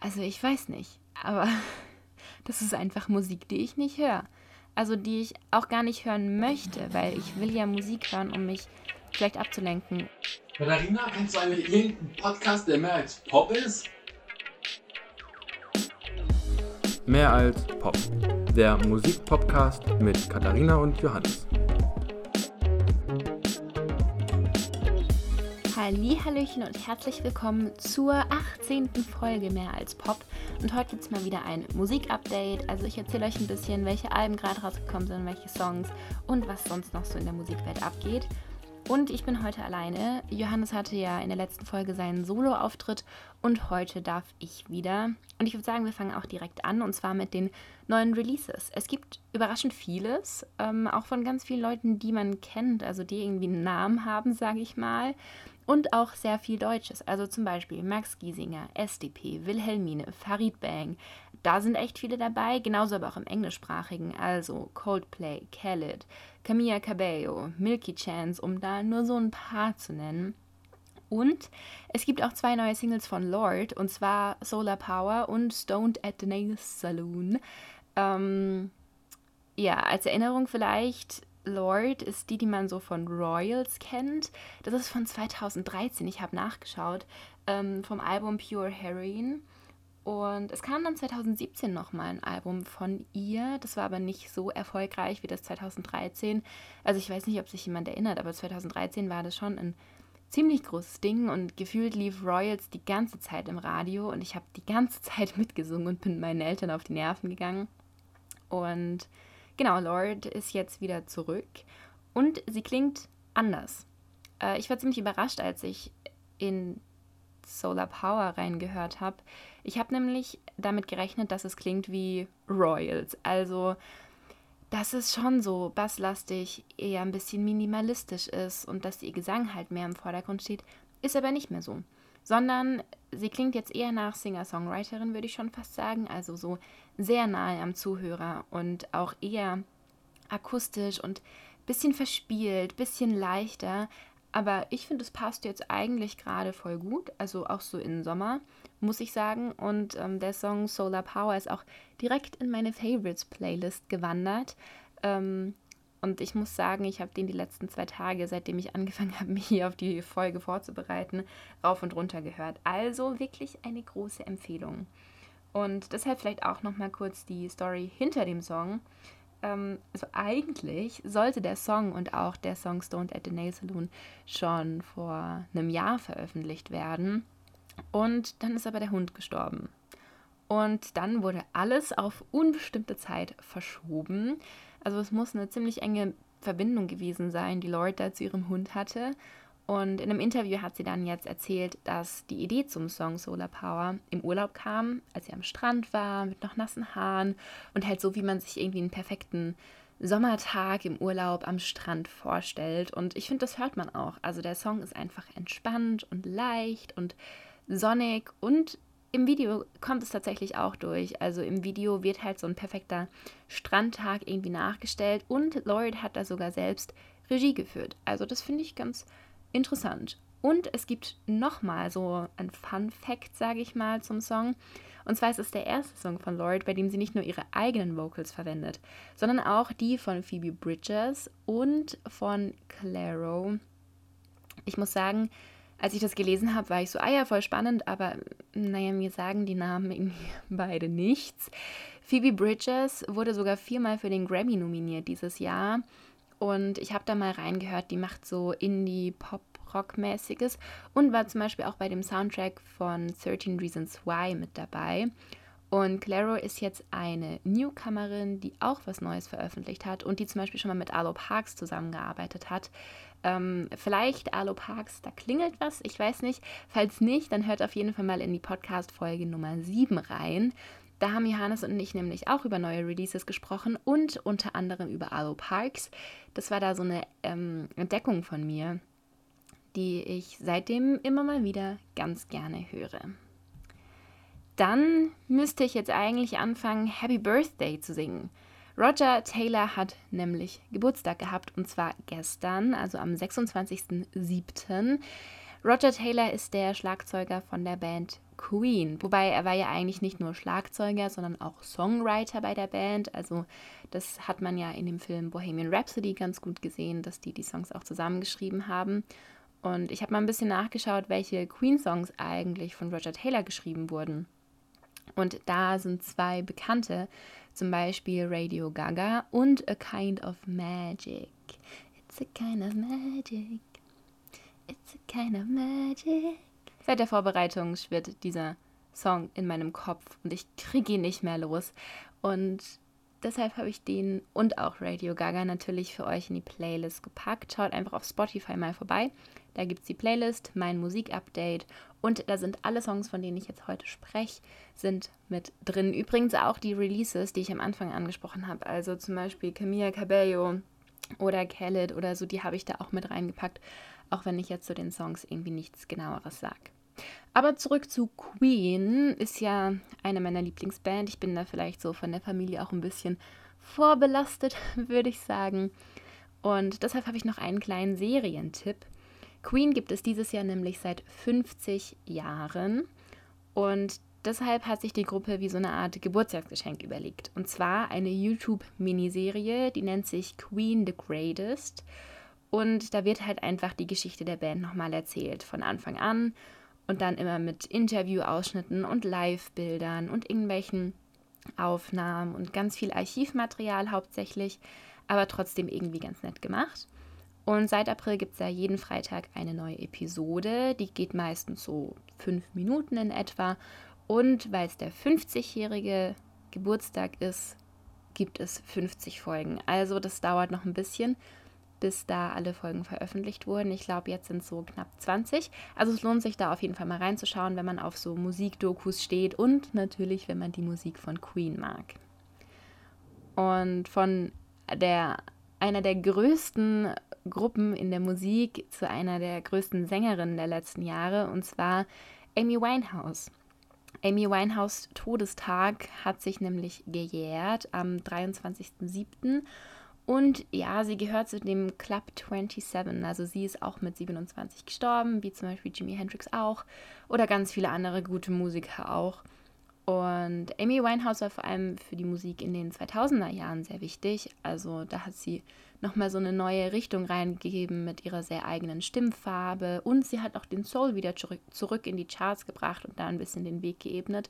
Also ich weiß nicht, aber das ist einfach Musik, die ich nicht höre. Also die ich auch gar nicht hören möchte, weil ich will ja Musik hören, um mich vielleicht abzulenken. Katharina, kennst du eigentlich irgendeinen Podcast, der mehr als Pop ist? Mehr als Pop. Der Musikpodcast mit Katharina und Johannes. Hallöchen und herzlich willkommen zur 18. Folge Mehr als Pop. Und heute gibt es mal wieder ein Musikupdate. Also ich erzähle euch ein bisschen, welche Alben gerade rausgekommen sind, welche Songs und was sonst noch so in der Musikwelt abgeht. Und ich bin heute alleine. Johannes hatte ja in der letzten Folge seinen Solo-Auftritt und heute darf ich wieder. Und ich würde sagen, wir fangen auch direkt an und zwar mit den neuen Releases. Es gibt überraschend vieles, ähm, auch von ganz vielen Leuten, die man kennt, also die irgendwie einen Namen haben, sage ich mal. Und auch sehr viel Deutsches, also zum Beispiel Max Giesinger, SDP, Wilhelmine, Farid Bang. Da sind echt viele dabei, genauso aber auch im englischsprachigen, also Coldplay, Khaled, Camilla Cabello, Milky Chance, um da nur so ein paar zu nennen. Und es gibt auch zwei neue Singles von Lord, und zwar Solar Power und Stoned at the Nail Saloon. Ähm, ja, als Erinnerung vielleicht, Lord ist die, die man so von Royals kennt. Das ist von 2013, ich habe nachgeschaut, ähm, vom Album Pure Heroin. Und es kam dann 2017 nochmal ein Album von ihr. Das war aber nicht so erfolgreich wie das 2013. Also ich weiß nicht, ob sich jemand erinnert, aber 2013 war das schon ein ziemlich großes Ding und gefühlt lief Royals die ganze Zeit im Radio und ich habe die ganze Zeit mitgesungen und bin meinen Eltern auf die Nerven gegangen. Und Genau, Lord ist jetzt wieder zurück und sie klingt anders. Äh, ich war ziemlich überrascht, als ich in Solar Power reingehört habe. Ich habe nämlich damit gerechnet, dass es klingt wie Royals. Also, dass es schon so basslastig, eher ein bisschen minimalistisch ist und dass ihr Gesang halt mehr im Vordergrund steht, ist aber nicht mehr so. Sondern sie klingt jetzt eher nach Singer-Songwriterin, würde ich schon fast sagen. Also so sehr nahe am Zuhörer und auch eher akustisch und bisschen verspielt, bisschen leichter. Aber ich finde, es passt jetzt eigentlich gerade voll gut. Also auch so im Sommer, muss ich sagen. Und ähm, der Song Solar Power ist auch direkt in meine Favorites-Playlist gewandert. Ähm, und ich muss sagen, ich habe den die letzten zwei Tage, seitdem ich angefangen habe, mich hier auf die Folge vorzubereiten, rauf und runter gehört. Also wirklich eine große Empfehlung. Und deshalb vielleicht auch nochmal kurz die Story hinter dem Song. Ähm, also eigentlich sollte der Song und auch der Song Stoned at the Nail Saloon schon vor einem Jahr veröffentlicht werden. Und dann ist aber der Hund gestorben. Und dann wurde alles auf unbestimmte Zeit verschoben. Also es muss eine ziemlich enge Verbindung gewesen sein, die Lloyd da zu ihrem Hund hatte. Und in einem Interview hat sie dann jetzt erzählt, dass die Idee zum Song Solar Power im Urlaub kam, als sie am Strand war, mit noch nassen Haaren und halt so, wie man sich irgendwie einen perfekten Sommertag im Urlaub am Strand vorstellt. Und ich finde, das hört man auch. Also der Song ist einfach entspannt und leicht und sonnig und im Video kommt es tatsächlich auch durch. Also im Video wird halt so ein perfekter Strandtag irgendwie nachgestellt und Lloyd hat da sogar selbst Regie geführt. Also das finde ich ganz interessant. Und es gibt nochmal so ein Fun Fact, sage ich mal, zum Song. Und zwar ist es der erste Song von Lloyd, bei dem sie nicht nur ihre eigenen Vocals verwendet, sondern auch die von Phoebe Bridges und von Claro. Ich muss sagen, als ich das gelesen habe, war ich so, ah ja, voll spannend, aber naja, mir sagen die Namen irgendwie beide nichts. Phoebe Bridges wurde sogar viermal für den Grammy nominiert dieses Jahr. Und ich habe da mal reingehört, die macht so Indie-Pop-Rock-mäßiges und war zum Beispiel auch bei dem Soundtrack von 13 Reasons Why mit dabei. Und Claro ist jetzt eine Newcomerin, die auch was Neues veröffentlicht hat und die zum Beispiel schon mal mit Arlo Parks zusammengearbeitet hat. Ähm, vielleicht Arlo Parks, da klingelt was, ich weiß nicht. Falls nicht, dann hört auf jeden Fall mal in die Podcast-Folge Nummer 7 rein. Da haben Johannes und ich nämlich auch über neue Releases gesprochen und unter anderem über Arlo Parks. Das war da so eine ähm, Entdeckung von mir, die ich seitdem immer mal wieder ganz gerne höre. Dann müsste ich jetzt eigentlich anfangen, Happy Birthday zu singen. Roger Taylor hat nämlich Geburtstag gehabt und zwar gestern, also am 26.07. Roger Taylor ist der Schlagzeuger von der Band Queen. Wobei er war ja eigentlich nicht nur Schlagzeuger, sondern auch Songwriter bei der Band. Also das hat man ja in dem Film Bohemian Rhapsody ganz gut gesehen, dass die die Songs auch zusammengeschrieben haben. Und ich habe mal ein bisschen nachgeschaut, welche Queen-Songs eigentlich von Roger Taylor geschrieben wurden. Und da sind zwei bekannte, zum Beispiel Radio Gaga und A Kind of Magic. It's a kind of magic. It's a kind of magic. Seit der Vorbereitung schwirrt dieser Song in meinem Kopf und ich kriege ihn nicht mehr los. Und deshalb habe ich den und auch Radio Gaga natürlich für euch in die Playlist gepackt. Schaut einfach auf Spotify mal vorbei. Da gibt es die Playlist, mein Musikupdate und da sind alle Songs, von denen ich jetzt heute spreche, sind mit drin. Übrigens auch die Releases, die ich am Anfang angesprochen habe. Also zum Beispiel Camilla Cabello oder Khaled oder so, die habe ich da auch mit reingepackt, auch wenn ich jetzt zu den Songs irgendwie nichts genaueres sage. Aber zurück zu Queen, ist ja eine meiner Lieblingsbands. Ich bin da vielleicht so von der Familie auch ein bisschen vorbelastet, würde ich sagen. Und deshalb habe ich noch einen kleinen Serientipp. Queen gibt es dieses Jahr nämlich seit 50 Jahren und deshalb hat sich die Gruppe wie so eine Art Geburtstagsgeschenk überlegt. Und zwar eine YouTube-Miniserie, die nennt sich Queen the Greatest. Und da wird halt einfach die Geschichte der Band nochmal erzählt, von Anfang an und dann immer mit Interview-Ausschnitten und Live-Bildern und irgendwelchen Aufnahmen und ganz viel Archivmaterial hauptsächlich, aber trotzdem irgendwie ganz nett gemacht. Und seit April gibt es ja jeden Freitag eine neue Episode. Die geht meistens so fünf Minuten in etwa. Und weil es der 50-jährige Geburtstag ist, gibt es 50 Folgen. Also das dauert noch ein bisschen bis da alle Folgen veröffentlicht wurden. Ich glaube, jetzt sind es so knapp 20. Also es lohnt sich da auf jeden Fall mal reinzuschauen, wenn man auf so Musikdokus steht und natürlich, wenn man die Musik von Queen mag. Und von der einer der größten Gruppen in der Musik zu einer der größten Sängerinnen der letzten Jahre, und zwar Amy Winehouse. Amy Winehouse Todestag hat sich nämlich gejährt am 23.07. Und ja, sie gehört zu dem Club 27. Also sie ist auch mit 27 gestorben, wie zum Beispiel Jimi Hendrix auch. Oder ganz viele andere gute Musiker auch. Und Amy Winehouse war vor allem für die Musik in den 2000er Jahren sehr wichtig. Also da hat sie nochmal so eine neue Richtung reingegeben mit ihrer sehr eigenen Stimmfarbe. Und sie hat auch den Soul wieder zurück in die Charts gebracht und da ein bisschen den Weg geebnet.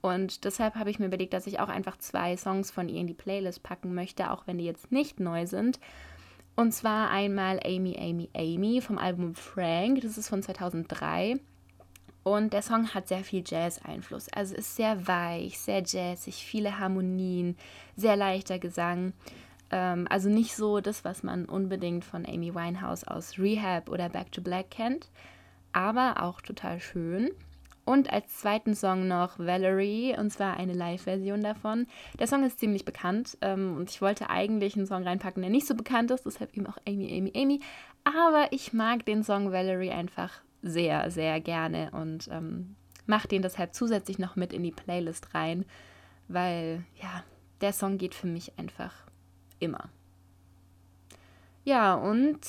Und deshalb habe ich mir überlegt, dass ich auch einfach zwei Songs von ihr in die Playlist packen möchte, auch wenn die jetzt nicht neu sind. Und zwar einmal Amy, Amy, Amy vom Album Frank. Das ist von 2003. Und der Song hat sehr viel Jazz-Einfluss. Also ist sehr weich, sehr jazzig, viele Harmonien, sehr leichter Gesang. Ähm, also nicht so das, was man unbedingt von Amy Winehouse aus Rehab oder Back to Black kennt, aber auch total schön. Und als zweiten Song noch Valerie, und zwar eine Live-Version davon. Der Song ist ziemlich bekannt ähm, und ich wollte eigentlich einen Song reinpacken, der nicht so bekannt ist, deshalb eben auch Amy, Amy, Amy. Aber ich mag den Song Valerie einfach sehr, sehr gerne und ähm, mache den deshalb zusätzlich noch mit in die Playlist rein, weil ja, der Song geht für mich einfach immer. Ja, und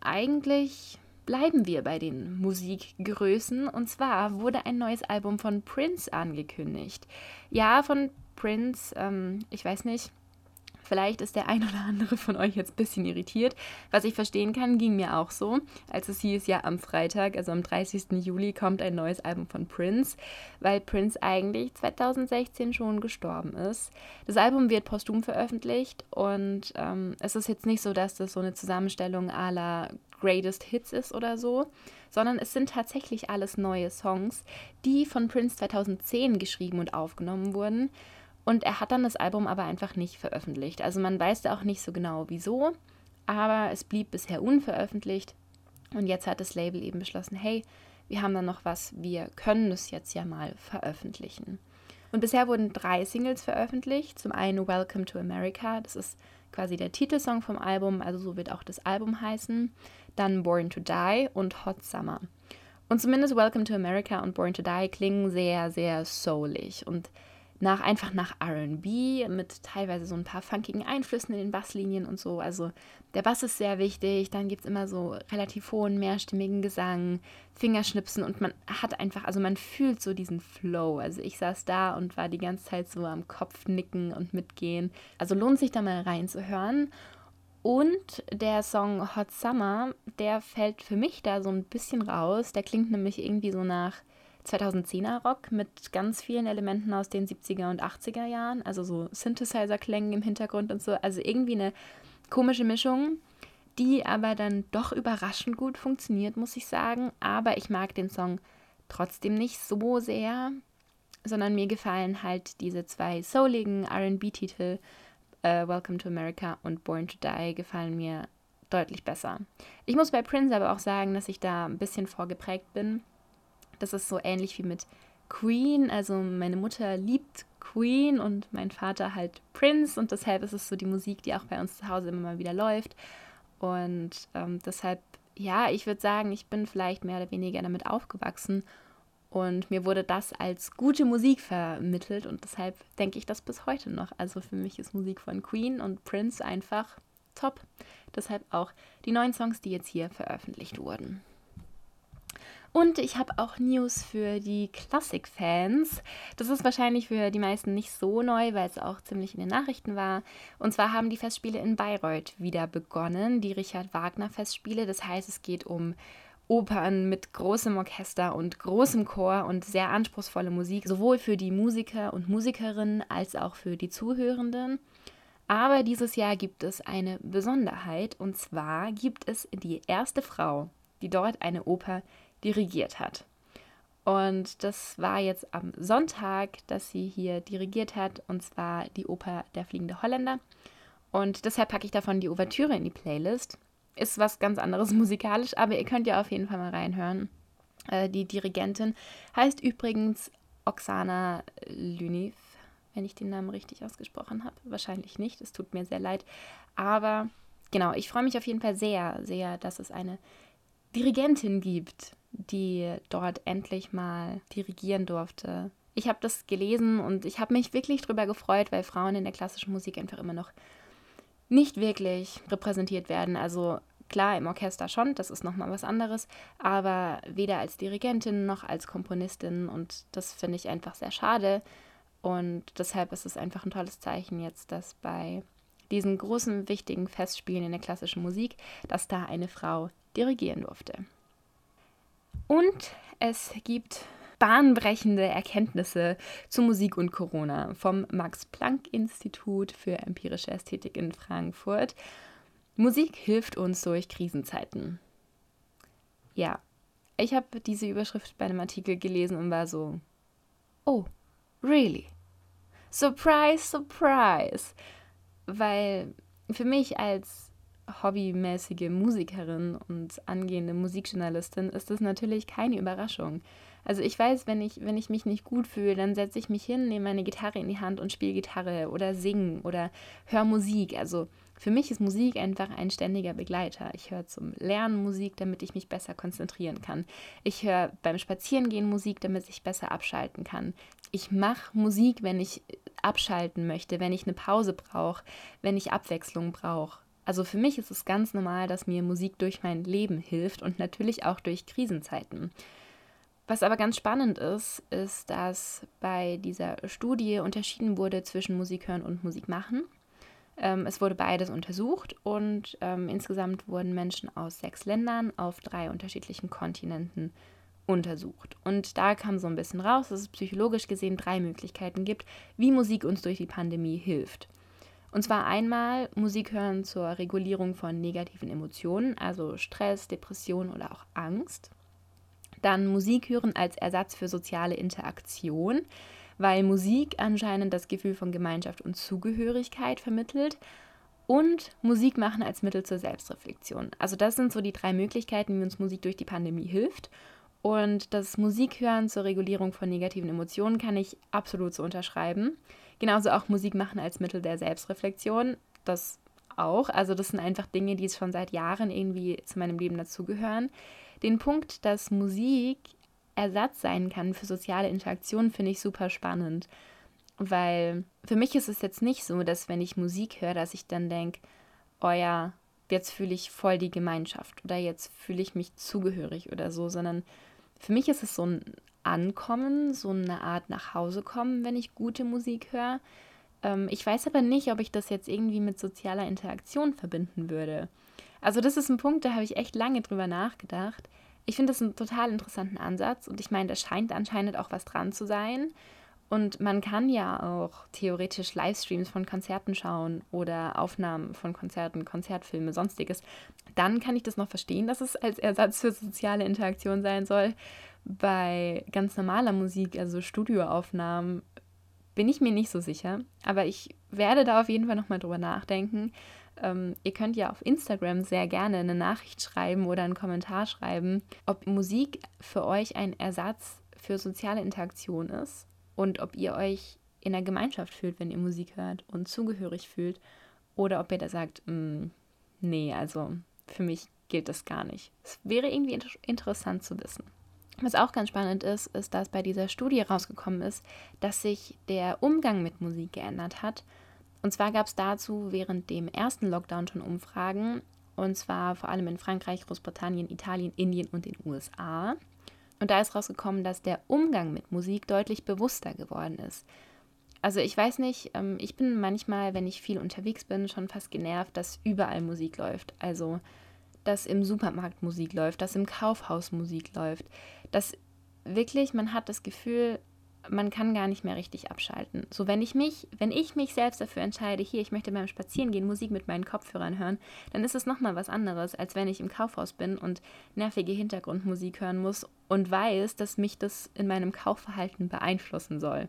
eigentlich bleiben wir bei den Musikgrößen. Und zwar wurde ein neues Album von Prince angekündigt. Ja, von Prince, ähm, ich weiß nicht, Vielleicht ist der ein oder andere von euch jetzt ein bisschen irritiert. Was ich verstehen kann, ging mir auch so. Als es hieß, ja, am Freitag, also am 30. Juli, kommt ein neues Album von Prince, weil Prince eigentlich 2016 schon gestorben ist. Das Album wird posthum veröffentlicht und ähm, es ist jetzt nicht so, dass das so eine Zusammenstellung aller Greatest Hits ist oder so, sondern es sind tatsächlich alles neue Songs, die von Prince 2010 geschrieben und aufgenommen wurden. Und er hat dann das Album aber einfach nicht veröffentlicht. Also man weiß da auch nicht so genau wieso, aber es blieb bisher unveröffentlicht. Und jetzt hat das Label eben beschlossen, hey, wir haben da noch was, wir können das jetzt ja mal veröffentlichen. Und bisher wurden drei Singles veröffentlicht. Zum einen Welcome to America, das ist quasi der Titelsong vom Album, also so wird auch das Album heißen. Dann Born to Die und Hot Summer. Und zumindest Welcome to America und Born to Die klingen sehr, sehr soulig. Und nach einfach nach RB mit teilweise so ein paar funkigen Einflüssen in den Basslinien und so. Also der Bass ist sehr wichtig, dann gibt es immer so relativ hohen, mehrstimmigen Gesang, Fingerschnipsen und man hat einfach, also man fühlt so diesen Flow. Also ich saß da und war die ganze Zeit so am Kopf nicken und mitgehen. Also lohnt sich da mal reinzuhören. Und der Song Hot Summer, der fällt für mich da so ein bisschen raus. Der klingt nämlich irgendwie so nach 2010er Rock mit ganz vielen Elementen aus den 70er und 80er Jahren, also so Synthesizer-Klängen im Hintergrund und so. Also irgendwie eine komische Mischung, die aber dann doch überraschend gut funktioniert, muss ich sagen. Aber ich mag den Song trotzdem nicht so sehr, sondern mir gefallen halt diese zwei souligen RB-Titel, uh, Welcome to America und Born to Die, gefallen mir deutlich besser. Ich muss bei Prince aber auch sagen, dass ich da ein bisschen vorgeprägt bin das ist so ähnlich wie mit Queen. Also meine Mutter liebt Queen und mein Vater halt Prince und deshalb ist es so die Musik, die auch bei uns zu Hause immer mal wieder läuft. Und ähm, deshalb, ja, ich würde sagen, ich bin vielleicht mehr oder weniger damit aufgewachsen und mir wurde das als gute Musik vermittelt und deshalb denke ich das bis heute noch. Also für mich ist Musik von Queen und Prince einfach top. Deshalb auch die neuen Songs, die jetzt hier veröffentlicht wurden. Und ich habe auch News für die Klassik-Fans. Das ist wahrscheinlich für die meisten nicht so neu, weil es auch ziemlich in den Nachrichten war. Und zwar haben die Festspiele in Bayreuth wieder begonnen, die Richard Wagner-Festspiele. Das heißt, es geht um Opern mit großem Orchester und großem Chor und sehr anspruchsvolle Musik, sowohl für die Musiker und Musikerinnen als auch für die Zuhörenden. Aber dieses Jahr gibt es eine Besonderheit und zwar gibt es die erste Frau, die dort eine Oper dirigiert hat. Und das war jetzt am Sonntag, dass sie hier dirigiert hat, und zwar die Oper Der fliegende Holländer. Und deshalb packe ich davon die Ouvertüre in die Playlist. Ist was ganz anderes musikalisch, aber ihr könnt ja auf jeden Fall mal reinhören. Äh, die Dirigentin heißt übrigens Oksana Lyniv, wenn ich den Namen richtig ausgesprochen habe. Wahrscheinlich nicht, es tut mir sehr leid. Aber genau, ich freue mich auf jeden Fall sehr, sehr, dass es eine Dirigentin gibt die dort endlich mal dirigieren durfte. Ich habe das gelesen und ich habe mich wirklich darüber gefreut, weil Frauen in der klassischen Musik einfach immer noch nicht wirklich repräsentiert werden. Also klar, im Orchester schon, das ist nochmal was anderes, aber weder als Dirigentin noch als Komponistin und das finde ich einfach sehr schade. Und deshalb ist es einfach ein tolles Zeichen jetzt, dass bei diesen großen, wichtigen Festspielen in der klassischen Musik, dass da eine Frau dirigieren durfte. Und es gibt bahnbrechende Erkenntnisse zu Musik und Corona vom Max-Planck-Institut für empirische Ästhetik in Frankfurt. Musik hilft uns durch Krisenzeiten. Ja, ich habe diese Überschrift bei einem Artikel gelesen und war so, oh, really? Surprise, surprise! Weil für mich als hobbymäßige Musikerin und angehende Musikjournalistin ist das natürlich keine Überraschung. Also ich weiß, wenn ich, wenn ich mich nicht gut fühle, dann setze ich mich hin, nehme meine Gitarre in die Hand und spiele Gitarre oder singe oder höre Musik. Also für mich ist Musik einfach ein ständiger Begleiter. Ich höre zum Lernen Musik, damit ich mich besser konzentrieren kann. Ich höre beim Spazierengehen Musik, damit ich besser abschalten kann. Ich mache Musik, wenn ich abschalten möchte, wenn ich eine Pause brauche, wenn ich Abwechslung brauche. Also für mich ist es ganz normal, dass mir Musik durch mein Leben hilft und natürlich auch durch Krisenzeiten. Was aber ganz spannend ist, ist, dass bei dieser Studie unterschieden wurde zwischen Musik hören und Musik machen. Ähm, es wurde beides untersucht und ähm, insgesamt wurden Menschen aus sechs Ländern auf drei unterschiedlichen Kontinenten untersucht. Und da kam so ein bisschen raus, dass es psychologisch gesehen drei Möglichkeiten gibt, wie Musik uns durch die Pandemie hilft. Und zwar einmal Musik hören zur Regulierung von negativen Emotionen, also Stress, Depression oder auch Angst. Dann Musik hören als Ersatz für soziale Interaktion, weil Musik anscheinend das Gefühl von Gemeinschaft und Zugehörigkeit vermittelt. Und Musik machen als Mittel zur Selbstreflexion. Also das sind so die drei Möglichkeiten, wie uns Musik durch die Pandemie hilft. Und das Musikhören zur Regulierung von negativen Emotionen kann ich absolut so unterschreiben. Genauso auch Musik machen als Mittel der Selbstreflexion. Das auch. Also das sind einfach Dinge, die schon seit Jahren irgendwie zu meinem Leben dazugehören. Den Punkt, dass Musik Ersatz sein kann für soziale Interaktion, finde ich super spannend. Weil für mich ist es jetzt nicht so, dass wenn ich Musik höre, dass ich dann denke, oh ja, jetzt fühle ich voll die Gemeinschaft oder jetzt fühle ich mich zugehörig oder so, sondern für mich ist es so ein Ankommen, so eine Art nach Hause kommen, wenn ich gute Musik höre. Ähm, ich weiß aber nicht, ob ich das jetzt irgendwie mit sozialer Interaktion verbinden würde. Also das ist ein Punkt, da habe ich echt lange drüber nachgedacht. Ich finde das einen total interessanten Ansatz und ich meine, da scheint anscheinend auch was dran zu sein. Und man kann ja auch theoretisch Livestreams von Konzerten schauen oder Aufnahmen von Konzerten, Konzertfilme, sonstiges. Dann kann ich das noch verstehen, dass es als Ersatz für soziale Interaktion sein soll. Bei ganz normaler Musik, also Studioaufnahmen, bin ich mir nicht so sicher. Aber ich werde da auf jeden Fall nochmal drüber nachdenken. Ähm, ihr könnt ja auf Instagram sehr gerne eine Nachricht schreiben oder einen Kommentar schreiben, ob Musik für euch ein Ersatz für soziale Interaktion ist und ob ihr euch in der Gemeinschaft fühlt, wenn ihr Musik hört und zugehörig fühlt oder ob ihr da sagt, mm, nee, also für mich gilt das gar nicht. Es wäre irgendwie inter interessant zu wissen. Was auch ganz spannend ist, ist, dass bei dieser Studie rausgekommen ist, dass sich der Umgang mit Musik geändert hat. Und zwar gab es dazu während dem ersten Lockdown schon Umfragen, und zwar vor allem in Frankreich, Großbritannien, Italien, Indien und den USA. Und da ist rausgekommen, dass der Umgang mit Musik deutlich bewusster geworden ist. Also ich weiß nicht, ähm, ich bin manchmal, wenn ich viel unterwegs bin, schon fast genervt, dass überall Musik läuft. Also, dass im Supermarkt Musik läuft, dass im Kaufhaus Musik läuft. Dass wirklich, man hat das Gefühl, man kann gar nicht mehr richtig abschalten. So, wenn ich mich, wenn ich mich selbst dafür entscheide, hier, ich möchte beim Spazierengehen Musik mit meinen Kopfhörern hören, dann ist es nochmal was anderes, als wenn ich im Kaufhaus bin und nervige Hintergrundmusik hören muss und weiß, dass mich das in meinem Kaufverhalten beeinflussen soll.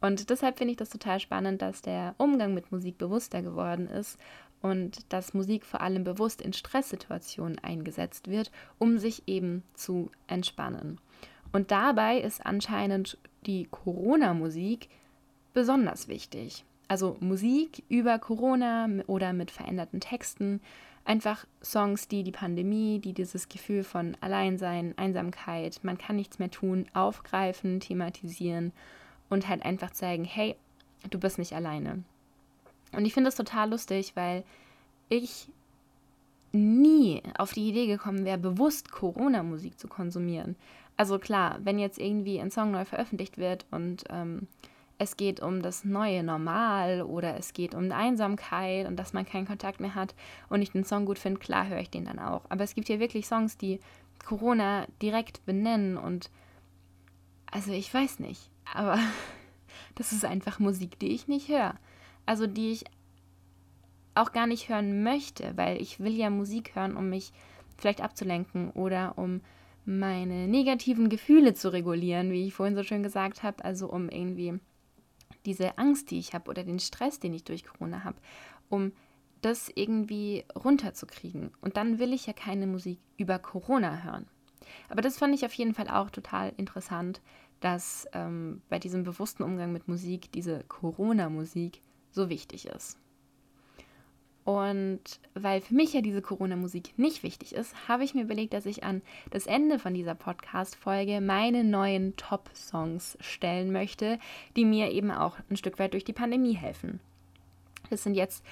Und deshalb finde ich das total spannend, dass der Umgang mit Musik bewusster geworden ist und dass Musik vor allem bewusst in Stresssituationen eingesetzt wird, um sich eben zu entspannen. Und dabei ist anscheinend die Corona-Musik besonders wichtig. Also Musik über Corona oder mit veränderten Texten. Einfach Songs, die die Pandemie, die dieses Gefühl von Alleinsein, Einsamkeit, man kann nichts mehr tun, aufgreifen, thematisieren und halt einfach zeigen, hey, du bist nicht alleine. Und ich finde das total lustig, weil ich nie auf die Idee gekommen wäre, bewusst Corona-Musik zu konsumieren. Also klar, wenn jetzt irgendwie ein Song neu veröffentlicht wird und ähm, es geht um das neue Normal oder es geht um Einsamkeit und dass man keinen Kontakt mehr hat und ich den Song gut finde, klar höre ich den dann auch. Aber es gibt hier wirklich Songs, die Corona direkt benennen und also ich weiß nicht, aber das ist einfach Musik, die ich nicht höre. Also die ich auch gar nicht hören möchte, weil ich will ja Musik hören, um mich vielleicht abzulenken oder um meine negativen Gefühle zu regulieren, wie ich vorhin so schön gesagt habe, also um irgendwie diese Angst, die ich habe oder den Stress, den ich durch Corona habe, um das irgendwie runterzukriegen. Und dann will ich ja keine Musik über Corona hören. Aber das fand ich auf jeden Fall auch total interessant, dass ähm, bei diesem bewussten Umgang mit Musik diese Corona-Musik so wichtig ist. Und weil für mich ja diese Corona-Musik nicht wichtig ist, habe ich mir überlegt, dass ich an das Ende von dieser Podcast-Folge meine neuen Top-Songs stellen möchte, die mir eben auch ein Stück weit durch die Pandemie helfen. Das sind jetzt,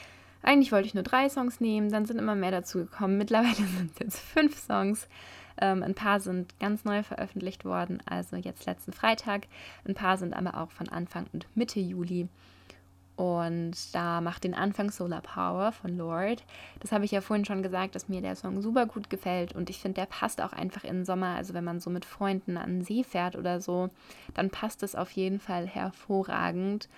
eigentlich wollte ich nur drei Songs nehmen, dann sind immer mehr dazu gekommen. Mittlerweile sind es jetzt fünf Songs. Ähm, ein paar sind ganz neu veröffentlicht worden, also jetzt letzten Freitag. Ein paar sind aber auch von Anfang und Mitte Juli. Und da macht den Anfang Solar Power von Lord. Das habe ich ja vorhin schon gesagt, dass mir der Song super gut gefällt. Und ich finde, der passt auch einfach in den Sommer. Also wenn man so mit Freunden an den See fährt oder so, dann passt es auf jeden Fall hervorragend.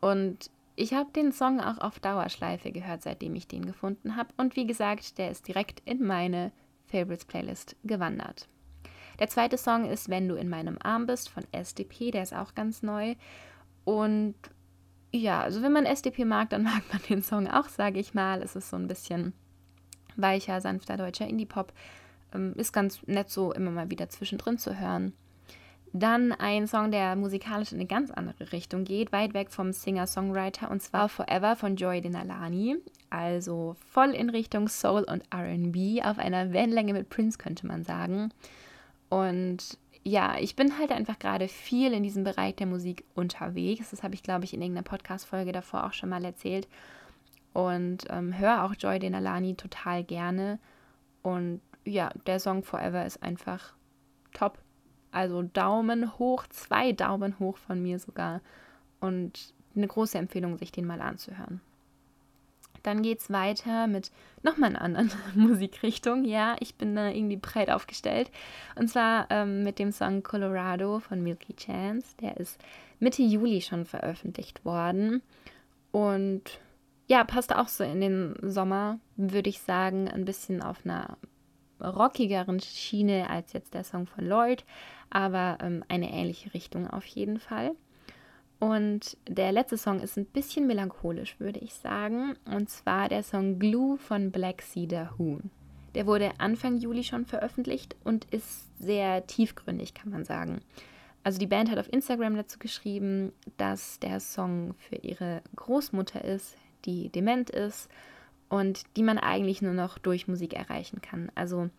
Und ich habe den Song auch auf Dauerschleife gehört, seitdem ich den gefunden habe. Und wie gesagt, der ist direkt in meine Favorites Playlist gewandert. Der zweite Song ist Wenn du in meinem Arm bist von SDP, der ist auch ganz neu. Und ja, also wenn man SDP mag, dann mag man den Song auch, sage ich mal. Es ist so ein bisschen weicher, sanfter deutscher Indie-Pop. Ähm, ist ganz nett so immer mal wieder zwischendrin zu hören. Dann ein Song, der musikalisch in eine ganz andere Richtung geht, weit weg vom Singer-Songwriter, und zwar Forever von Joy Denalani. Also voll in Richtung Soul und RB, auf einer Wellenlänge mit Prince, könnte man sagen. Und ja, ich bin halt einfach gerade viel in diesem Bereich der Musik unterwegs. Das habe ich, glaube ich, in irgendeiner Podcast-Folge davor auch schon mal erzählt. Und ähm, höre auch Joy Denalani total gerne. Und ja, der Song Forever ist einfach top. Also Daumen hoch, zwei Daumen hoch von mir sogar. Und eine große Empfehlung, sich den mal anzuhören. Dann geht es weiter mit nochmal einer anderen Musikrichtung. Ja, ich bin da irgendwie breit aufgestellt. Und zwar ähm, mit dem Song Colorado von Milky Chance. Der ist Mitte Juli schon veröffentlicht worden. Und ja, passt auch so in den Sommer, würde ich sagen, ein bisschen auf einer rockigeren Schiene als jetzt der Song von Lloyd, aber ähm, eine ähnliche Richtung auf jeden Fall. Und der letzte Song ist ein bisschen melancholisch, würde ich sagen. Und zwar der Song Glue von Black Cedar Hoon. Der wurde Anfang Juli schon veröffentlicht und ist sehr tiefgründig, kann man sagen. Also die Band hat auf Instagram dazu geschrieben, dass der Song für ihre Großmutter ist, die dement ist und die man eigentlich nur noch durch Musik erreichen kann. Also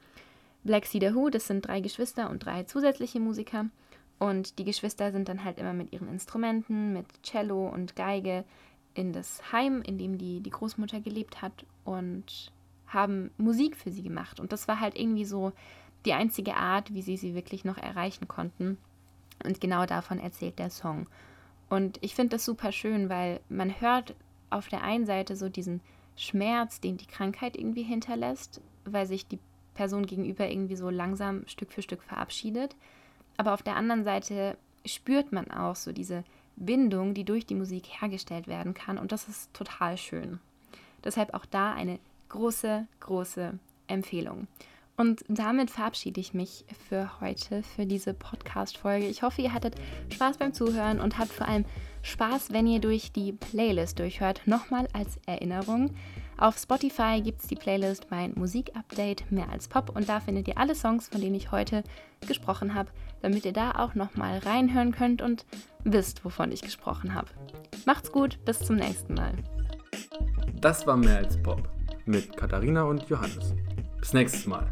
Black Cedar Who, das sind drei Geschwister und drei zusätzliche Musiker. Und die Geschwister sind dann halt immer mit ihren Instrumenten, mit Cello und Geige in das Heim, in dem die, die Großmutter gelebt hat und haben Musik für sie gemacht. Und das war halt irgendwie so die einzige Art, wie sie sie wirklich noch erreichen konnten. Und genau davon erzählt der Song. Und ich finde das super schön, weil man hört auf der einen Seite so diesen Schmerz, den die Krankheit irgendwie hinterlässt, weil sich die Person gegenüber irgendwie so langsam Stück für Stück verabschiedet. Aber auf der anderen Seite spürt man auch so diese Bindung, die durch die Musik hergestellt werden kann. Und das ist total schön. Deshalb auch da eine große, große Empfehlung. Und damit verabschiede ich mich für heute, für diese Podcast-Folge. Ich hoffe, ihr hattet Spaß beim Zuhören und habt vor allem Spaß, wenn ihr durch die Playlist durchhört. Nochmal als Erinnerung. Auf Spotify gibt es die Playlist Mein Musikupdate mehr als Pop und da findet ihr alle Songs, von denen ich heute gesprochen habe, damit ihr da auch nochmal reinhören könnt und wisst, wovon ich gesprochen habe. Macht's gut, bis zum nächsten Mal. Das war mehr als Pop mit Katharina und Johannes. Bis nächstes Mal.